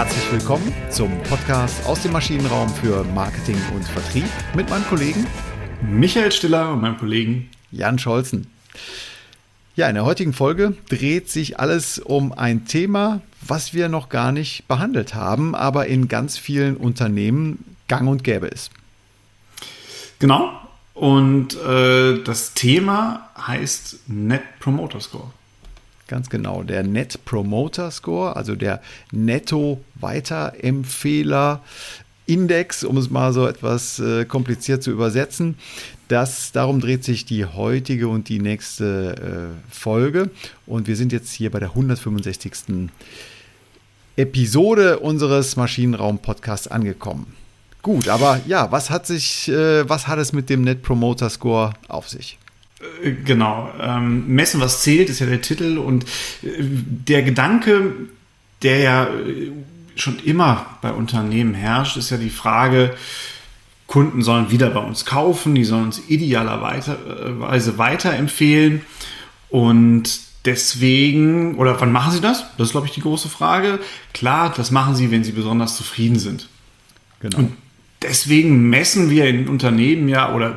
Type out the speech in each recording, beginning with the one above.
Herzlich willkommen zum Podcast aus dem Maschinenraum für Marketing und Vertrieb mit meinem Kollegen Michael Stiller und meinem Kollegen Jan Scholzen. Ja, in der heutigen Folge dreht sich alles um ein Thema, was wir noch gar nicht behandelt haben, aber in ganz vielen Unternehmen gang und gäbe ist. Genau. Und äh, das Thema heißt Net Promoter Score. Ganz genau, der Net Promoter Score, also der Netto Weiterempfehler Index, um es mal so etwas äh, kompliziert zu übersetzen. Das, darum dreht sich die heutige und die nächste äh, Folge. Und wir sind jetzt hier bei der 165. Episode unseres Maschinenraum-Podcasts angekommen. Gut, aber ja, was hat sich, äh, was hat es mit dem Net Promoter Score auf sich? Äh, genau, ähm, messen, was zählt, ist ja der Titel und äh, der Gedanke, der ja äh, schon immer bei Unternehmen herrscht, ist ja die Frage, Kunden sollen wieder bei uns kaufen, die sollen uns idealerweise weiterempfehlen und deswegen, oder wann machen sie das? Das ist, glaube ich, die große Frage. Klar, das machen sie, wenn sie besonders zufrieden sind. Genau. Und deswegen messen wir in Unternehmen ja, oder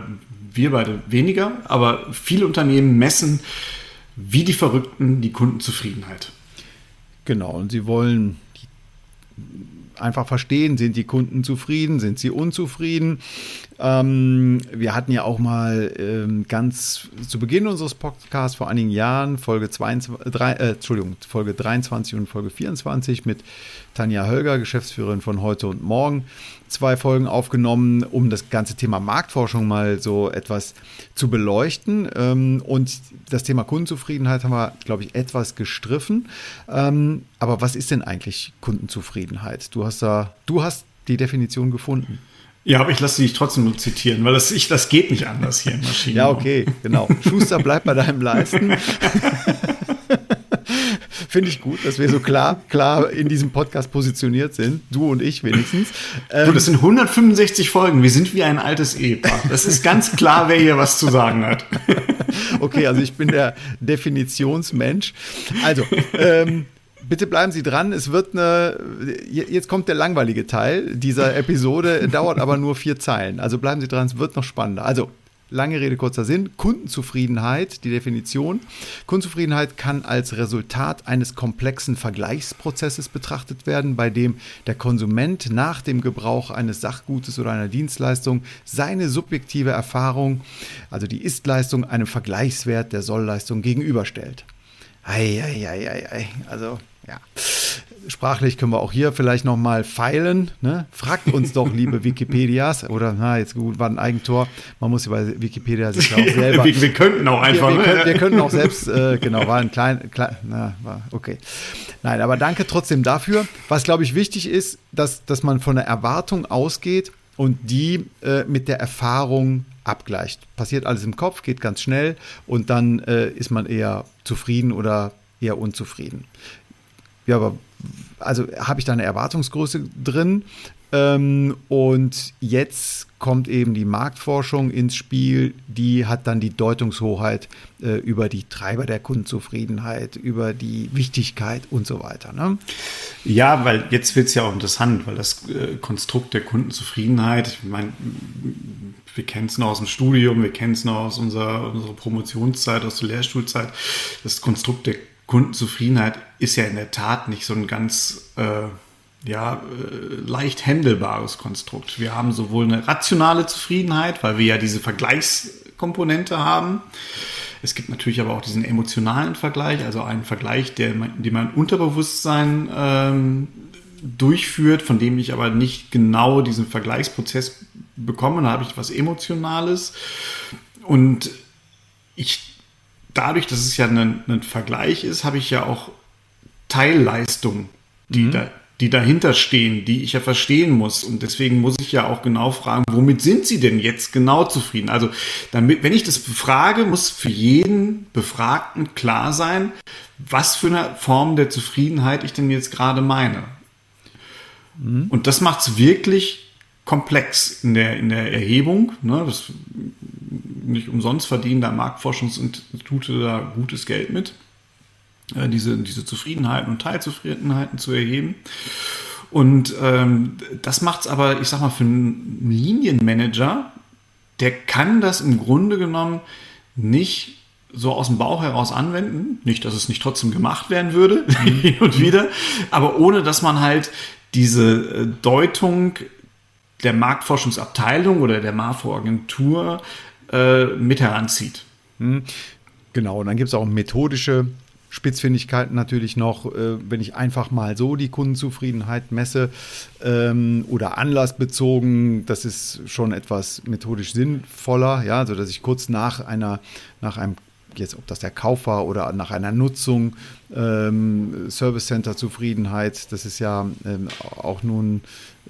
wir beide weniger, aber viele Unternehmen messen wie die Verrückten die Kundenzufriedenheit. Genau, und sie wollen einfach verstehen, sind die Kunden zufrieden, sind sie unzufrieden. Ähm, wir hatten ja auch mal ähm, ganz zu Beginn unseres Podcasts vor einigen Jahren Folge, 22, 3, äh, Entschuldigung, Folge 23 und Folge 24 mit Tanja Hölger, Geschäftsführerin von Heute und Morgen, zwei Folgen aufgenommen, um das ganze Thema Marktforschung mal so etwas zu beleuchten. Ähm, und das Thema Kundenzufriedenheit haben wir, glaube ich, etwas gestriffen. Ähm, aber was ist denn eigentlich Kundenzufriedenheit? Du hast da, du hast die Definition gefunden. Ja, aber ich lasse dich trotzdem nur zitieren, weil das, ich, das geht nicht anders hier in Maschinen. ja, okay, genau. Schuster, bleib bei deinem Leisten. Finde ich gut, dass wir so klar, klar in diesem Podcast positioniert sind. Du und ich wenigstens. Ähm, du, das sind 165 Folgen. Wir sind wie ein altes Ehepaar. Das ist ganz klar, wer hier was zu sagen hat. okay, also ich bin der Definitionsmensch. Also, ähm, bitte bleiben Sie dran. Es wird eine. Jetzt kommt der langweilige Teil dieser Episode, dauert aber nur vier Zeilen. Also bleiben Sie dran, es wird noch spannender. Also Lange Rede, kurzer Sinn. Kundenzufriedenheit, die Definition. Kundenzufriedenheit kann als Resultat eines komplexen Vergleichsprozesses betrachtet werden, bei dem der Konsument nach dem Gebrauch eines Sachgutes oder einer Dienstleistung seine subjektive Erfahrung, also die Ist-Leistung, einem Vergleichswert der Soll-Leistung gegenüberstellt. Eieieiei. Also, ja sprachlich können wir auch hier vielleicht nochmal feilen. Ne? Fragt uns doch, liebe Wikipedias, oder na, jetzt gut, war ein Eigentor. Man muss bei Wikipedia sich auch selber. wir, wir, könnten auch einfach. Wir, wir, können, wir könnten auch selbst, äh, genau, war ein klein, klein na, war, okay. Nein, aber danke trotzdem dafür. Was, glaube ich, wichtig ist, dass, dass man von der Erwartung ausgeht und die äh, mit der Erfahrung abgleicht. Passiert alles im Kopf, geht ganz schnell und dann äh, ist man eher zufrieden oder eher unzufrieden. Ja, aber also habe ich da eine Erwartungsgröße drin. Ähm, und jetzt kommt eben die Marktforschung ins Spiel, die hat dann die Deutungshoheit äh, über die Treiber der Kundenzufriedenheit, über die Wichtigkeit und so weiter. Ne? Ja, weil jetzt wird es ja auch interessant, weil das äh, Konstrukt der Kundenzufriedenheit, ich meine, wir kennen es noch aus dem Studium, wir kennen es noch aus unserer, unserer Promotionszeit, aus der Lehrstuhlzeit, das Konstrukt der Kundenzufriedenheit ist ja in der Tat nicht so ein ganz äh, ja, äh, leicht händelbares Konstrukt. Wir haben sowohl eine rationale Zufriedenheit, weil wir ja diese Vergleichskomponente haben. Es gibt natürlich aber auch diesen emotionalen Vergleich, also einen Vergleich, der, den mein Unterbewusstsein ähm, durchführt, von dem ich aber nicht genau diesen Vergleichsprozess bekomme. Da habe ich was Emotionales. Und ich dadurch, dass es ja ein, ein Vergleich ist, habe ich ja auch Teilleistungen, die, mhm. da, die dahinter stehen, die ich ja verstehen muss. Und deswegen muss ich ja auch genau fragen, womit sind Sie denn jetzt genau zufrieden? Also, damit, wenn ich das befrage, muss für jeden Befragten klar sein, was für eine Form der Zufriedenheit ich denn jetzt gerade meine. Mhm. Und das macht es wirklich komplex in der, in der Erhebung. Ne? Das nicht umsonst verdienen da Marktforschungsinstitute da gutes Geld mit, äh, diese, diese Zufriedenheiten und Teilzufriedenheiten zu erheben. Und ähm, das macht es aber, ich sag mal, für einen Linienmanager, der kann das im Grunde genommen nicht so aus dem Bauch heraus anwenden. Nicht, dass es nicht trotzdem gemacht werden würde, mhm. hin und wieder, aber ohne dass man halt diese äh, Deutung der Marktforschungsabteilung oder der MAFO-Agentur äh, mit heranzieht. Mhm. Genau, und dann gibt es auch methodische Spitzfindigkeiten natürlich noch, äh, wenn ich einfach mal so die Kundenzufriedenheit messe ähm, oder anlassbezogen, das ist schon etwas methodisch sinnvoller, ja, so dass ich kurz nach einer, nach einem jetzt ob das der Kauf war oder nach einer Nutzung, ähm, Service Center Zufriedenheit, das ist ja ähm, auch nun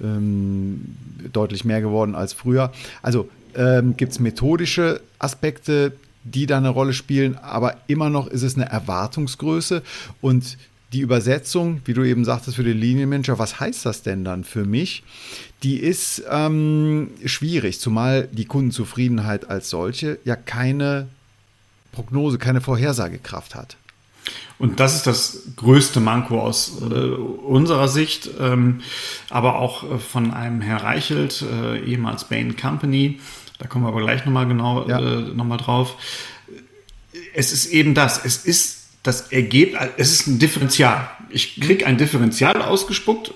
ähm, deutlich mehr geworden als früher. Also ähm, gibt es methodische Aspekte, die da eine Rolle spielen, aber immer noch ist es eine Erwartungsgröße und die Übersetzung, wie du eben sagtest, für den Linienmanager, was heißt das denn dann für mich? Die ist ähm, schwierig, zumal die Kundenzufriedenheit als solche ja keine Prognose, keine Vorhersagekraft hat. Und das ist das größte Manko aus äh, unserer Sicht, ähm, aber auch äh, von einem Herr Reichelt, äh, ehemals Bain Company, da kommen wir aber gleich nochmal genau ja. äh, noch drauf. Es ist eben das, es ist das Ergebnis, es ist ein Differential. Ich kriege ein Differential ausgespuckt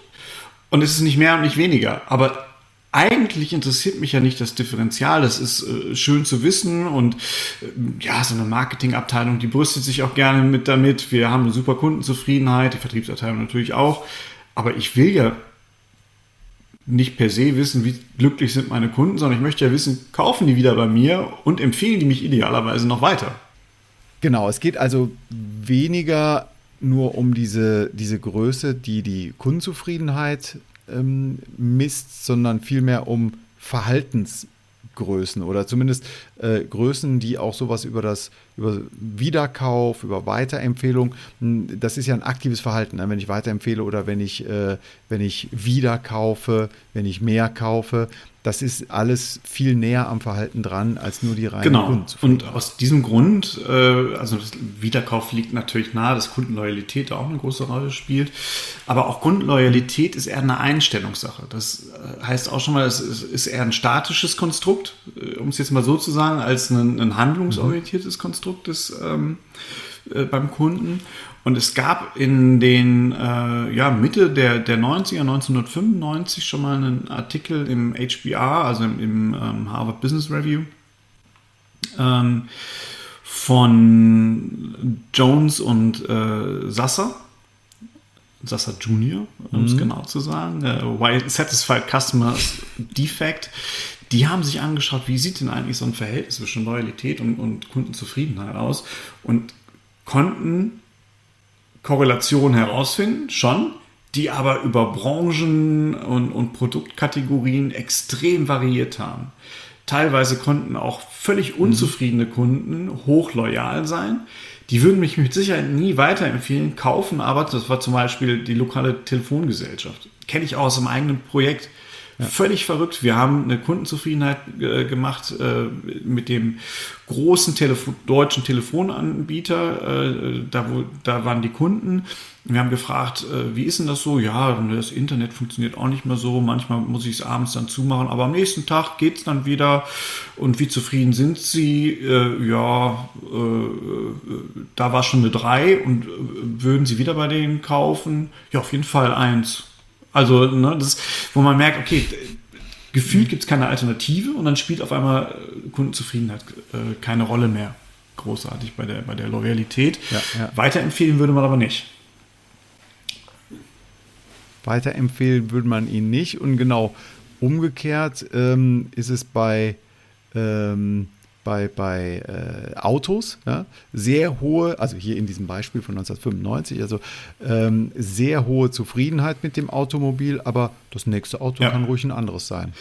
und es ist nicht mehr und nicht weniger. Aber eigentlich interessiert mich ja nicht das Differential. Das ist äh, schön zu wissen und äh, ja, so eine Marketingabteilung, die brüstet sich auch gerne mit damit. Wir haben eine super Kundenzufriedenheit, die Vertriebsabteilung natürlich auch. Aber ich will ja nicht per se wissen, wie glücklich sind meine Kunden, sondern ich möchte ja wissen, kaufen die wieder bei mir und empfehlen die mich idealerweise noch weiter. Genau, es geht also weniger nur um diese, diese Größe, die die Kundenzufriedenheit ähm, misst, sondern vielmehr um Verhaltensgrößen oder zumindest äh, Größen, die auch sowas über das über Wiederkauf, über Weiterempfehlung, hm, das ist ja ein aktives Verhalten, ne? wenn ich weiterempfehle oder wenn ich, äh, wenn ich wieder kaufe, wenn ich mehr kaufe, das ist alles viel näher am Verhalten dran als nur die reine Genau. Und aus diesem Grund, äh, also das Wiederkauf liegt natürlich nahe, dass Kundenloyalität auch eine große Rolle spielt. Aber auch Kundenloyalität ist eher eine Einstellungssache. Das äh, heißt auch schon mal, es ist eher ein statisches Konstrukt, äh, um es jetzt mal so zu sagen, als ein, ein handlungsorientiertes mhm. Konstrukt des, ähm, äh, beim Kunden. Und es gab in den äh, ja, Mitte der, der 90er, 1995 schon mal einen Artikel im HBR, also im, im ähm, Harvard Business Review, ähm, von Jones und äh, Sasser. Sasser Junior, um mhm. es genau zu sagen, äh, Why Satisfied Customers Defect. Die haben sich angeschaut, wie sieht denn eigentlich so ein Verhältnis zwischen Loyalität und, und Kundenzufriedenheit aus und konnten Korrelation herausfinden, schon, die aber über Branchen und, und Produktkategorien extrem variiert haben. Teilweise konnten auch völlig mhm. unzufriedene Kunden hochloyal sein. Die würden mich mit Sicherheit nie weiterempfehlen, kaufen, aber das war zum Beispiel die lokale Telefongesellschaft. Kenne ich auch aus einem eigenen Projekt. Völlig verrückt. Wir haben eine Kundenzufriedenheit äh, gemacht äh, mit dem großen Telefo deutschen Telefonanbieter. Äh, da, wo, da waren die Kunden. Wir haben gefragt, äh, wie ist denn das so? Ja, das Internet funktioniert auch nicht mehr so. Manchmal muss ich es abends dann zumachen, aber am nächsten Tag geht es dann wieder. Und wie zufrieden sind Sie? Äh, ja, äh, da war schon eine 3 und würden Sie wieder bei denen kaufen? Ja, auf jeden Fall eins. Also, ne, das, wo man merkt, okay, gefühlt gibt es keine Alternative und dann spielt auf einmal äh, Kundenzufriedenheit äh, keine Rolle mehr. Großartig bei der, bei der Loyalität. Ja, ja. Weiterempfehlen würde man aber nicht. Weiterempfehlen würde man ihn nicht. Und genau umgekehrt ähm, ist es bei ähm, bei, bei äh, Autos ja, sehr hohe, also hier in diesem Beispiel von 1995, also ähm, sehr hohe Zufriedenheit mit dem Automobil, aber das nächste Auto ja. kann ruhig ein anderes sein.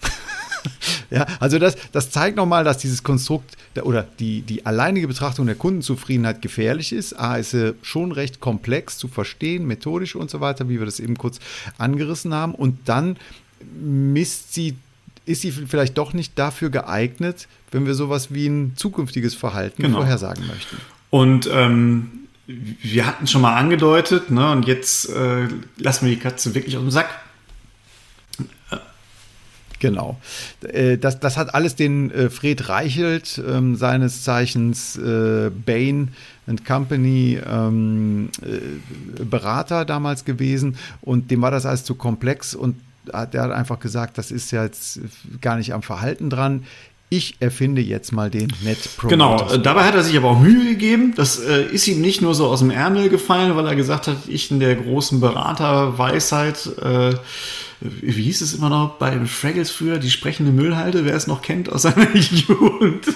ja, also das, das zeigt nochmal, dass dieses Konstrukt oder die, die alleinige Betrachtung der Kundenzufriedenheit gefährlich ist. A, ist sie schon recht komplex zu verstehen, methodisch und so weiter, wie wir das eben kurz angerissen haben. Und dann misst sie ist sie vielleicht doch nicht dafür geeignet, wenn wir sowas wie ein zukünftiges Verhalten genau. vorhersagen möchten. Und ähm, wir hatten schon mal angedeutet, ne, und jetzt äh, lassen wir die Katze wirklich aus dem Sack. Genau. Äh, das, das hat alles den äh, Fred Reichelt, ähm, seines Zeichens äh, Bain and Company ähm, äh, Berater damals gewesen und dem war das alles zu komplex und der hat einfach gesagt, das ist ja jetzt gar nicht am Verhalten dran ich erfinde jetzt mal den Net Promoter. Genau, dabei hat er sich aber auch Mühe gegeben. Das äh, ist ihm nicht nur so aus dem Ärmel gefallen, weil er gesagt hat, ich in der großen Beraterweisheit, äh, wie hieß es immer noch bei den Fraggles früher, die sprechende Müllhalde, wer es noch kennt aus seiner Jugend.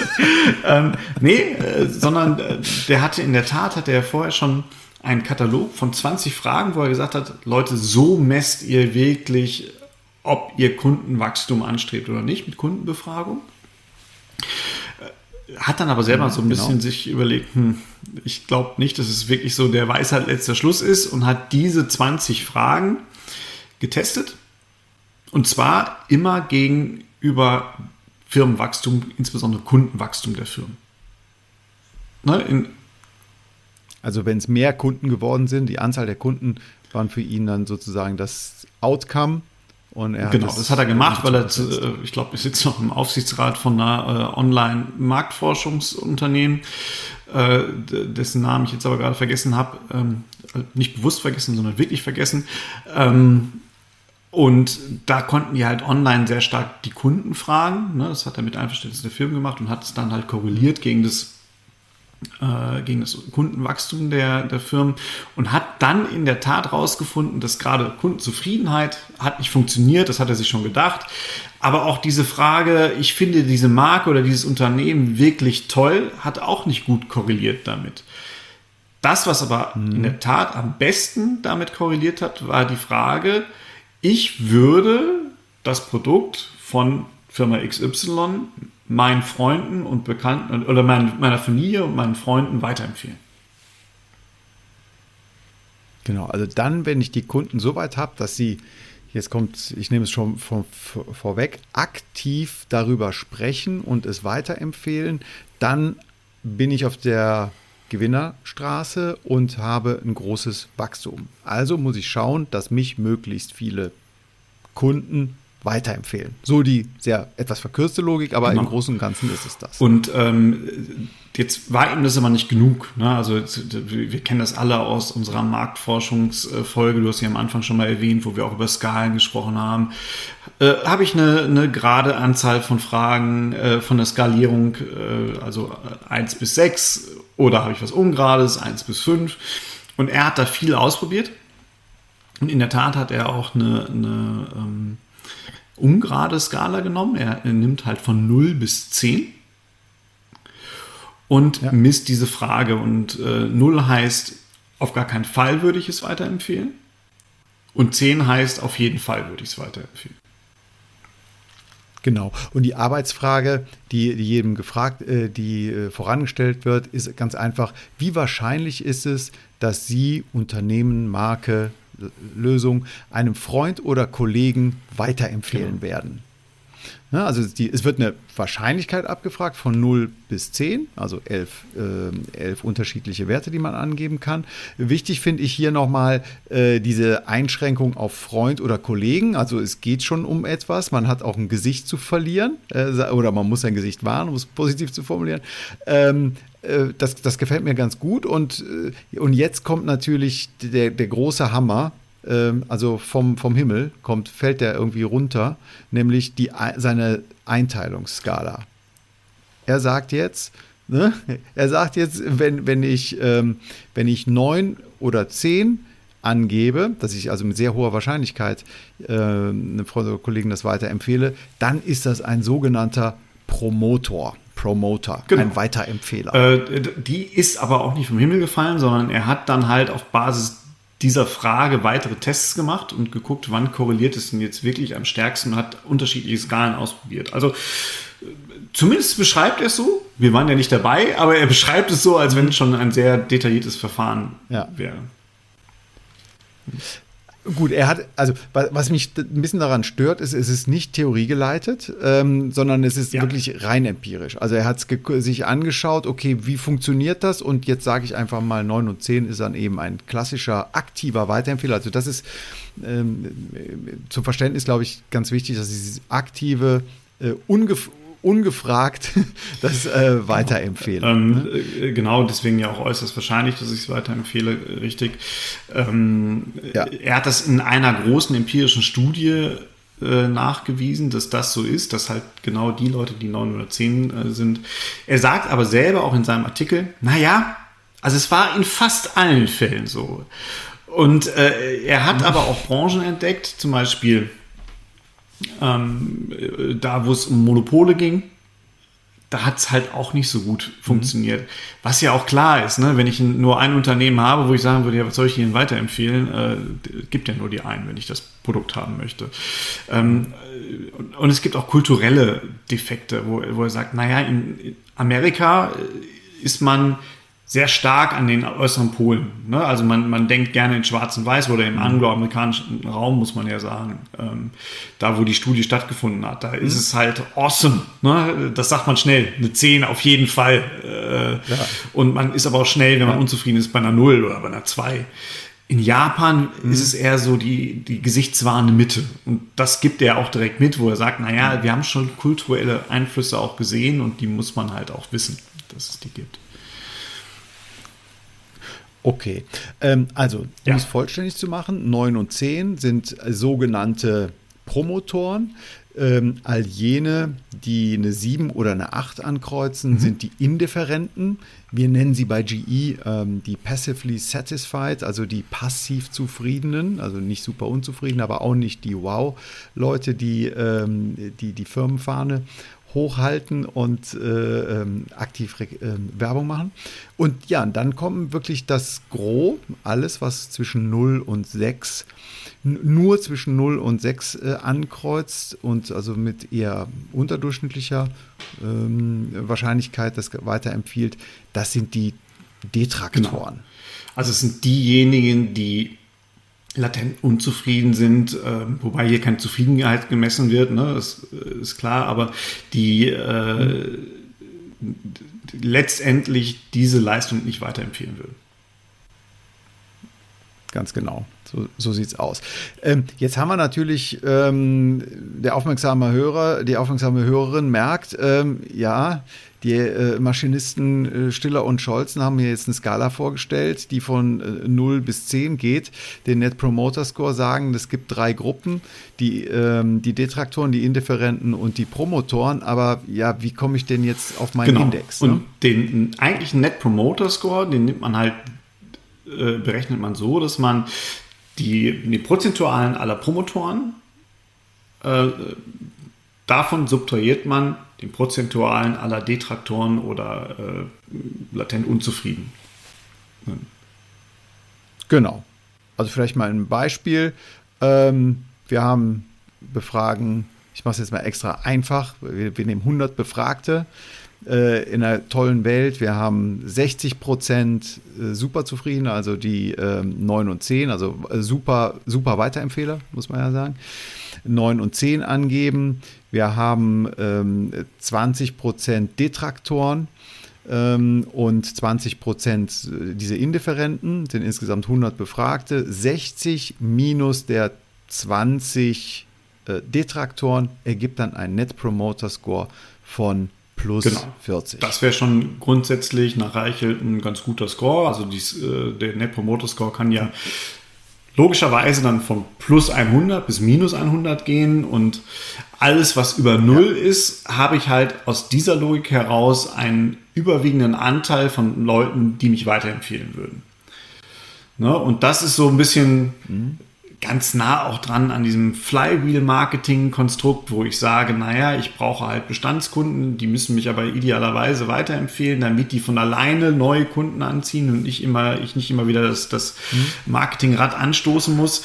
ähm, nee, äh, sondern äh, der hatte in der Tat, hat er vorher schon einen Katalog von 20 Fragen, wo er gesagt hat, Leute, so messt ihr wirklich ob ihr Kundenwachstum anstrebt oder nicht mit Kundenbefragung. Äh, hat dann aber selber so ein genau. bisschen sich überlegt, hm, ich glaube nicht, dass es wirklich so der Weisheit letzter Schluss ist und hat diese 20 Fragen getestet. Und zwar immer gegenüber Firmenwachstum, insbesondere Kundenwachstum der Firmen. Ne, also wenn es mehr Kunden geworden sind, die Anzahl der Kunden waren für ihn dann sozusagen das Outcome und er genau, das, das, hat er gemacht, weil er, äh, ich glaube, ich sitze noch im Aufsichtsrat von einer äh, Online-Marktforschungsunternehmen, äh, dessen Namen ich jetzt aber gerade vergessen habe. Ähm, nicht bewusst vergessen, sondern wirklich vergessen. Ähm, und da konnten die halt online sehr stark die Kunden fragen. Ne? Das hat er mit Einverständnis der Firmen gemacht und hat es dann halt korreliert gegen das äh, gegen das Kundenwachstum der, der Firmen und hat dann in der Tat herausgefunden, dass gerade Kundenzufriedenheit hat nicht funktioniert, das hat er sich schon gedacht. Aber auch diese Frage, ich finde diese Marke oder dieses Unternehmen wirklich toll, hat auch nicht gut korreliert damit. Das, was aber in der Tat am besten damit korreliert hat, war die Frage, ich würde das Produkt von Firma XY meinen Freunden und Bekannten oder mein, meiner Familie und meinen Freunden weiterempfehlen. Genau, also dann, wenn ich die Kunden so weit habe, dass sie, jetzt kommt, ich nehme es schon vor, vor, vorweg, aktiv darüber sprechen und es weiterempfehlen, dann bin ich auf der Gewinnerstraße und habe ein großes Wachstum. Also muss ich schauen, dass mich möglichst viele Kunden weiterempfehlen. So die sehr etwas verkürzte Logik, aber genau. im Großen und Ganzen ist es das. Und ähm, jetzt war ihm das aber nicht genug. Ne? Also wir kennen das alle aus unserer Marktforschungsfolge. Du hast sie am Anfang schon mal erwähnt, wo wir auch über Skalen gesprochen haben. Äh, Habe ich eine, eine gerade Anzahl von Fragen äh, von der Skalierung, äh, also 1 bis 6 oder habe ich was Ungerades, 1 bis 5. Und er hat da viel ausprobiert. Und in der Tat hat er auch eine, eine ähm, ungerade Skala genommen. Er, nimmt halt von 0 bis 10 und ja. misst diese Frage. Und äh, 0 heißt, auf gar keinen Fall würde ich es weiterempfehlen. Und 10 heißt, auf jeden Fall würde ich es weiterempfehlen. Genau. Und die Arbeitsfrage, die, die jedem gefragt, äh, die äh, vorangestellt wird, ist ganz einfach: Wie wahrscheinlich ist es, dass Sie Unternehmen, Marke, Lösung einem Freund oder Kollegen weiterempfehlen genau. werden. Ja, also die, es wird eine Wahrscheinlichkeit abgefragt von 0 bis 10, also elf, äh, elf unterschiedliche Werte, die man angeben kann. Wichtig finde ich hier nochmal äh, diese Einschränkung auf Freund oder Kollegen. Also es geht schon um etwas, man hat auch ein Gesicht zu verlieren äh, oder man muss sein Gesicht wahren, um es positiv zu formulieren. Ähm, äh, das, das gefällt mir ganz gut. Und, äh, und jetzt kommt natürlich der, der große Hammer. Ähm, also vom, vom Himmel kommt, fällt der irgendwie runter, nämlich die, seine Einteilungsskala. Er sagt jetzt, ne? er sagt jetzt, wenn, wenn ich, ähm, wenn ich neun oder zehn angebe, dass ich also mit sehr hoher Wahrscheinlichkeit äh, einem Freund oder Kollegen das weiterempfehle, dann ist das ein sogenannter Promotor. Promoter, genau. ein Weiterempfehler. Äh, die ist aber auch nicht vom Himmel gefallen, sondern er hat dann halt auf Basis dieser Frage weitere Tests gemacht und geguckt, wann korreliert es denn jetzt wirklich am stärksten und hat unterschiedliche Skalen ausprobiert. Also zumindest beschreibt er es so. Wir waren ja nicht dabei, aber er beschreibt es so, als wenn es schon ein sehr detailliertes Verfahren ja. wäre. Gut, er hat, also was mich ein bisschen daran stört, ist, es ist nicht theoriegeleitet, ähm, sondern es ist ja. wirklich rein empirisch. Also er hat sich angeschaut, okay, wie funktioniert das? Und jetzt sage ich einfach mal, 9 und 10 ist dann eben ein klassischer aktiver Weiterempfehler. Also das ist ähm, zum Verständnis, glaube ich, ganz wichtig, dass dieses aktive, äh, ungef ungefragt das äh, weiterempfehle. Ähm, ne? Äh, genau, deswegen ja auch äußerst wahrscheinlich, dass ich es weiterempfehle, äh, richtig. Ähm, ja. Er hat das in einer großen empirischen Studie äh, nachgewiesen, dass das so ist, dass halt genau die Leute, die 9 oder 10 äh, sind. Er sagt aber selber auch in seinem Artikel, naja, also es war in fast allen Fällen so. Und äh, er hat mhm. aber auch Branchen entdeckt, zum Beispiel ähm, da, wo es um Monopole ging, da hat es halt auch nicht so gut funktioniert. Mhm. Was ja auch klar ist, ne? wenn ich nur ein Unternehmen habe, wo ich sagen würde, ja, was soll ich Ihnen weiterempfehlen, äh, gibt ja nur die einen, wenn ich das Produkt haben möchte. Ähm, und es gibt auch kulturelle Defekte, wo, wo er sagt, naja, in Amerika ist man sehr stark an den äußeren Polen. Ne? Also man, man denkt gerne in Schwarz und Weiß oder im mhm. angloamerikanischen Raum, muss man ja sagen. Ähm, da, wo die Studie stattgefunden hat, da mhm. ist es halt awesome. Ne? Das sagt man schnell. Eine 10 auf jeden Fall. Äh, ja. Und man ist aber auch schnell, wenn man ja. unzufrieden ist, bei einer 0 oder bei einer 2. In Japan mhm. ist es eher so die, die gesichtswahrende Mitte. Und das gibt er auch direkt mit, wo er sagt, naja, wir haben schon kulturelle Einflüsse auch gesehen und die muss man halt auch wissen, dass es die gibt. Okay, ähm, also um ja. es vollständig zu machen, 9 und 10 sind sogenannte Promotoren. Ähm, all jene, die eine 7 oder eine 8 ankreuzen, mhm. sind die Indifferenten. Wir nennen sie bei GE ähm, die Passively Satisfied, also die passiv Zufriedenen, also nicht super unzufrieden, aber auch nicht die Wow-Leute, die, ähm, die die Firmenfahne hochhalten und äh, ähm, aktiv äh, Werbung machen. Und ja, dann kommt wirklich das Gros, alles, was zwischen 0 und 6, nur zwischen 0 und 6 äh, ankreuzt und also mit eher unterdurchschnittlicher ähm, Wahrscheinlichkeit das weiterempfiehlt, das sind die Detraktoren. Genau. Also es sind diejenigen, die latent unzufrieden sind, äh, wobei hier keine Zufriedenheit gemessen wird, ne, das äh, ist klar, aber die äh, letztendlich diese Leistung nicht weiterempfehlen würden. Ganz genau. So, so sieht es aus. Ähm, jetzt haben wir natürlich, ähm, der aufmerksame Hörer, die aufmerksame Hörerin merkt, ähm, ja, die äh, Maschinisten äh, Stiller und Scholzen haben mir jetzt eine Skala vorgestellt, die von äh, 0 bis 10 geht. Den Net Promoter Score sagen, es gibt drei Gruppen, die, ähm, die Detraktoren, die Indifferenten und die Promotoren. Aber ja, wie komme ich denn jetzt auf meinen genau. Index? Ne? Und den eigentlichen Net Promoter Score, den nimmt man halt, äh, berechnet man so, dass man die, die prozentualen aller Promotoren äh, davon subtrahiert man den prozentualen aller Detraktoren oder äh, latent unzufrieden. Genau. Also vielleicht mal ein Beispiel. Ähm, wir haben befragen, ich mache es jetzt mal extra einfach, wir, wir nehmen 100 Befragte äh, in einer tollen Welt. Wir haben 60 Prozent äh, super zufrieden, also die ähm, 9 und 10, also äh, super, super Weiterempfehler, muss man ja sagen. 9 und 10 angeben. Wir haben ähm, 20 Prozent Detraktoren ähm, und 20 Prozent äh, diese Indifferenten, sind insgesamt 100 Befragte. 60 minus der 20 äh, Detraktoren ergibt dann einen Net Promoter Score von plus genau. 40. Das wäre schon grundsätzlich nach Reichelt ein ganz guter Score. Also dies, äh, der Net Promoter Score kann ja logischerweise dann von plus 100 bis minus 100 gehen und alles, was über 0 ja. ist, habe ich halt aus dieser Logik heraus einen überwiegenden Anteil von Leuten, die mich weiterempfehlen würden. Ne? Und das ist so ein bisschen mhm ganz nah auch dran an diesem Flywheel-Marketing-Konstrukt, wo ich sage, naja, ich brauche halt Bestandskunden, die müssen mich aber idealerweise weiterempfehlen, damit die von alleine neue Kunden anziehen und ich, immer, ich nicht immer wieder das, das mhm. Marketingrad anstoßen muss.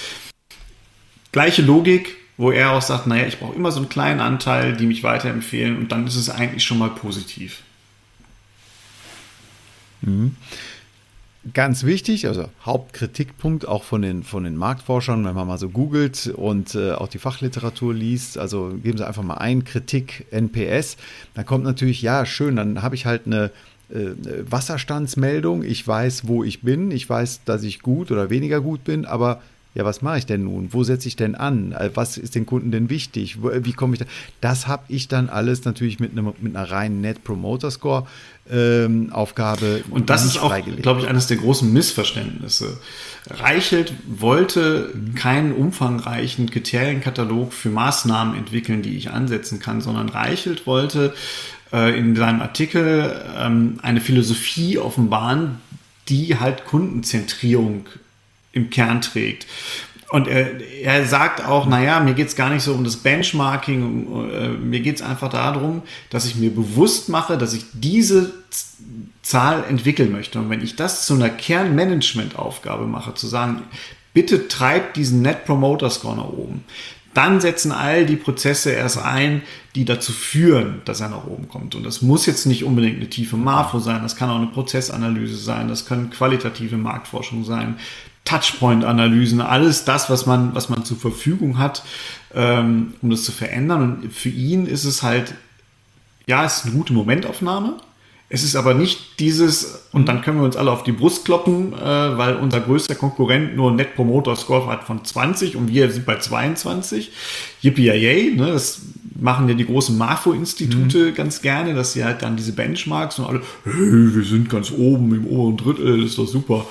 Gleiche Logik, wo er auch sagt, naja, ich brauche immer so einen kleinen Anteil, die mich weiterempfehlen und dann ist es eigentlich schon mal positiv. Mhm ganz wichtig, also Hauptkritikpunkt auch von den, von den Marktforschern, wenn man mal so googelt und äh, auch die Fachliteratur liest, also geben Sie einfach mal ein, Kritik NPS, dann kommt natürlich, ja, schön, dann habe ich halt eine äh, Wasserstandsmeldung, ich weiß, wo ich bin, ich weiß, dass ich gut oder weniger gut bin, aber ja, was mache ich denn nun? Wo setze ich denn an? Äh, was ist den Kunden denn wichtig? Wie komme ich da? Das habe ich dann alles natürlich mit, einem, mit einer reinen Net Promoter Score ähm, Aufgabe. Und das ist auch, glaube ich, eines der großen Missverständnisse. Reichelt wollte keinen umfangreichen Kriterienkatalog für Maßnahmen entwickeln, die ich ansetzen kann, sondern Reichelt wollte äh, in seinem Artikel ähm, eine Philosophie offenbaren, die halt Kundenzentrierung im Kern trägt. Und er, er sagt auch, naja, mir geht's gar nicht so um das Benchmarking, um, äh, mir geht's einfach darum, dass ich mir bewusst mache, dass ich diese Zahl entwickeln möchte. Und wenn ich das zu einer Kernmanagement-Aufgabe mache, zu sagen, bitte treibt diesen Net Promoter Score nach oben, dann setzen all die Prozesse erst ein, die dazu führen, dass er nach oben kommt. Und das muss jetzt nicht unbedingt eine tiefe Marfo sein, das kann auch eine Prozessanalyse sein, das können qualitative Marktforschung sein, Touchpoint-Analysen, alles das, was man, was man zur Verfügung hat, ähm, um das zu verändern. Und für ihn ist es halt, ja, es ist eine gute Momentaufnahme. Es ist aber nicht dieses, und dann können wir uns alle auf die Brust kloppen, äh, weil unser größter Konkurrent nur Net Promoter Score hat von 20 und wir sind bei 22. Yippie ne? Das machen ja die großen Marfo-Institute mhm. ganz gerne, dass sie halt dann diese Benchmarks und alle, hey, wir sind ganz oben im oberen Drittel, ist doch super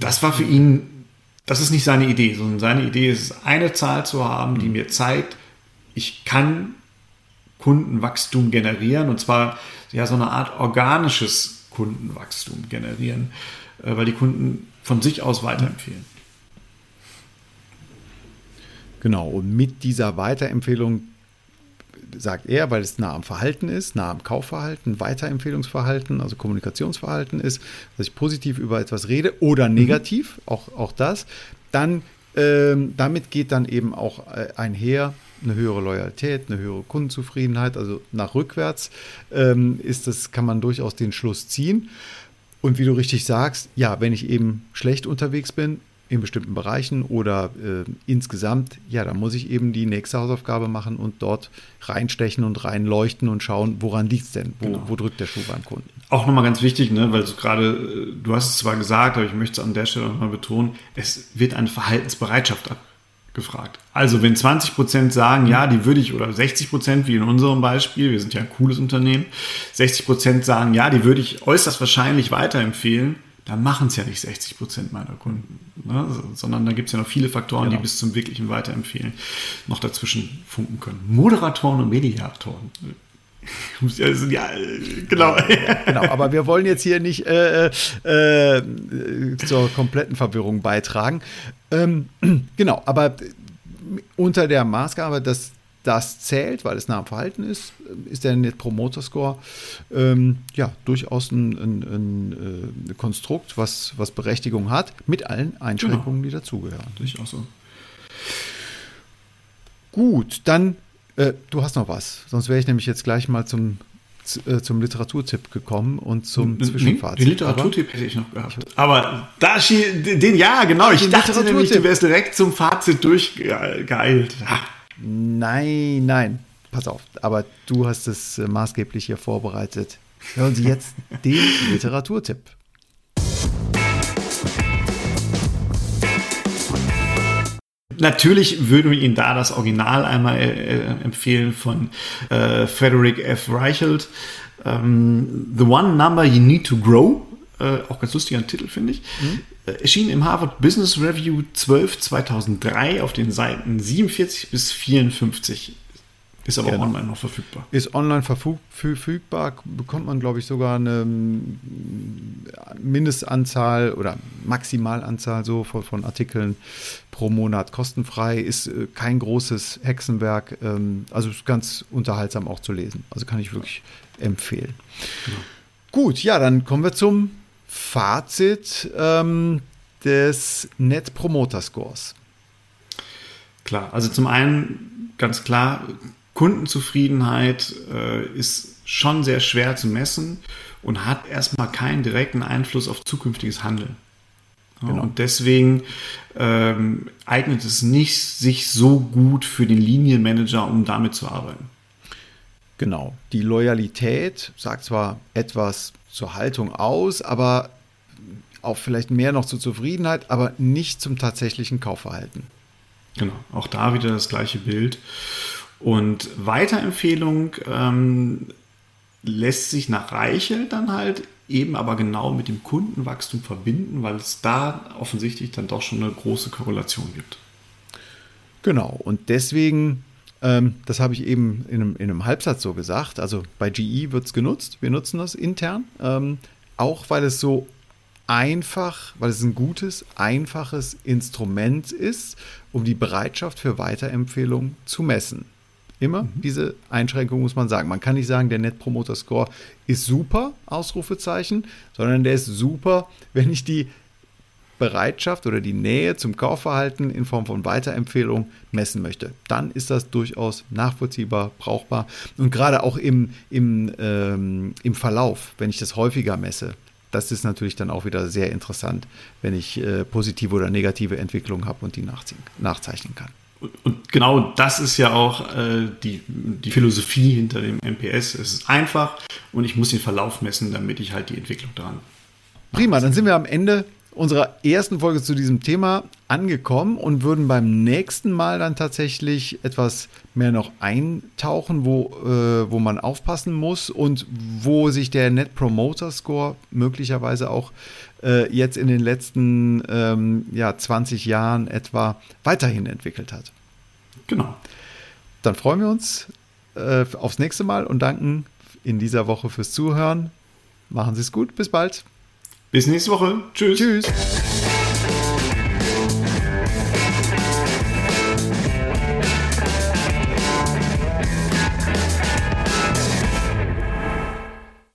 das war für ihn, das ist nicht seine Idee, sondern seine Idee ist, eine Zahl zu haben, die mir zeigt, ich kann Kundenwachstum generieren und zwar ja so eine Art organisches Kundenwachstum generieren, äh, weil die Kunden von sich aus weiterempfehlen. Genau, und mit dieser Weiterempfehlung sagt er, weil es nah am Verhalten ist, nah am Kaufverhalten, Weiterempfehlungsverhalten, also Kommunikationsverhalten ist, dass ich positiv über etwas rede oder mhm. negativ, mhm. auch, auch das, dann ähm, damit geht dann eben auch äh, einher eine höhere Loyalität, eine höhere Kundenzufriedenheit, also nach rückwärts ähm, ist das, kann man durchaus den Schluss ziehen. Und wie du richtig sagst, ja, wenn ich eben schlecht unterwegs bin, in bestimmten Bereichen oder äh, insgesamt, ja, da muss ich eben die nächste Hausaufgabe machen und dort reinstechen und reinleuchten und schauen, woran liegt es denn? Wo, genau. wo, drückt der Schuh beim Kunden? Auch nochmal ganz wichtig, ne, weil so gerade, äh, du hast es zwar gesagt, aber ich möchte es an der Stelle nochmal betonen, es wird eine Verhaltensbereitschaft abgefragt. Also wenn 20 Prozent sagen, ja, die würde ich, oder 60 Prozent, wie in unserem Beispiel, wir sind ja ein cooles Unternehmen, 60 Prozent sagen, ja, die würde ich äußerst wahrscheinlich weiterempfehlen, da machen es ja nicht 60 Prozent meiner Kunden, ne? sondern da gibt es ja noch viele Faktoren, genau. die bis zum wirklichen Weiterempfehlen noch dazwischen funken können. Moderatoren und Mediatoren. Also, ja, genau. genau. Aber wir wollen jetzt hier nicht äh, äh, zur kompletten Verwirrung beitragen. Ähm, genau, aber unter der Maßgabe, dass das zählt, weil es nah am Verhalten ist, ist der Net Promoter Score ähm, ja durchaus ein, ein, ein, äh, Konstrukt, was, was Berechtigung hat, mit allen Einschränkungen, genau. die dazugehören. Durchaus so. Gut, dann, äh, du hast noch was, sonst wäre ich nämlich jetzt gleich mal zum, äh, zum Literaturtipp gekommen und zum Zwischenfazit. Den Literaturtipp hätte ich noch gehabt. Aber da den, ja, genau, ich dachte nämlich, du wärst direkt zum Fazit durchgeeilt. Ja. Nein, nein. Pass auf, aber du hast es äh, maßgeblich hier vorbereitet. Hören Sie jetzt den Literaturtipp. Natürlich würden wir Ihnen da das Original einmal äh, äh empfehlen von äh, Frederick F. Reichelt. Ähm, The One Number You Need to Grow. Äh, auch ganz lustiger Titel, finde ich. Mhm. Äh, erschien im Harvard Business Review 12 2003 auf den Seiten 47 bis 54. Ist aber genau. online noch verfügbar. Ist online verfügbar, bekommt man, glaube ich, sogar eine mm, Mindestanzahl oder Maximalanzahl so von, von Artikeln pro Monat kostenfrei. Ist äh, kein großes Hexenwerk, ähm, also ist ganz unterhaltsam auch zu lesen. Also kann ich wirklich empfehlen. Genau. Gut, ja, dann kommen wir zum Fazit ähm, des Net Promoter Scores. Klar, also zum einen ganz klar, Kundenzufriedenheit äh, ist schon sehr schwer zu messen und hat erstmal keinen direkten Einfluss auf zukünftiges Handeln. Genau. Und deswegen ähm, eignet es nicht sich so gut für den Linienmanager, um damit zu arbeiten. Genau. Die Loyalität sagt zwar etwas zur Haltung aus, aber auch vielleicht mehr noch zur Zufriedenheit, aber nicht zum tatsächlichen Kaufverhalten. Genau, auch da wieder das gleiche Bild. Und Weiterempfehlung ähm, lässt sich nach Reichel dann halt eben aber genau mit dem Kundenwachstum verbinden, weil es da offensichtlich dann doch schon eine große Korrelation gibt. Genau, und deswegen, ähm, das habe ich eben in einem, in einem, Halbsatz so gesagt, also bei GE wird es genutzt, wir nutzen das intern, ähm, auch weil es so einfach, weil es ein gutes, einfaches Instrument ist, um die Bereitschaft für Weiterempfehlungen zu messen. Immer mhm. diese Einschränkung muss man sagen. Man kann nicht sagen, der Net Promoter Score ist super, Ausrufezeichen, sondern der ist super, wenn ich die Bereitschaft oder die Nähe zum Kaufverhalten in Form von Weiterempfehlung messen möchte. Dann ist das durchaus nachvollziehbar, brauchbar. Und gerade auch im, im, ähm, im Verlauf, wenn ich das häufiger messe, das ist natürlich dann auch wieder sehr interessant, wenn ich äh, positive oder negative Entwicklungen habe und die nachzeichnen kann. Und genau das ist ja auch äh, die, die Philosophie hinter dem MPS. Es ist einfach und ich muss den Verlauf messen, damit ich halt die Entwicklung daran. Prima, dann sind wir am Ende unserer ersten Folge zu diesem Thema angekommen und würden beim nächsten Mal dann tatsächlich etwas mehr noch eintauchen, wo, äh, wo man aufpassen muss und wo sich der Net Promoter Score möglicherweise auch äh, jetzt in den letzten ähm, ja, 20 Jahren etwa weiterhin entwickelt hat. Genau. Dann freuen wir uns äh, aufs nächste Mal und danken in dieser Woche fürs Zuhören. Machen Sie es gut, bis bald. Bis nächste Woche. Tschüss. Tschüss.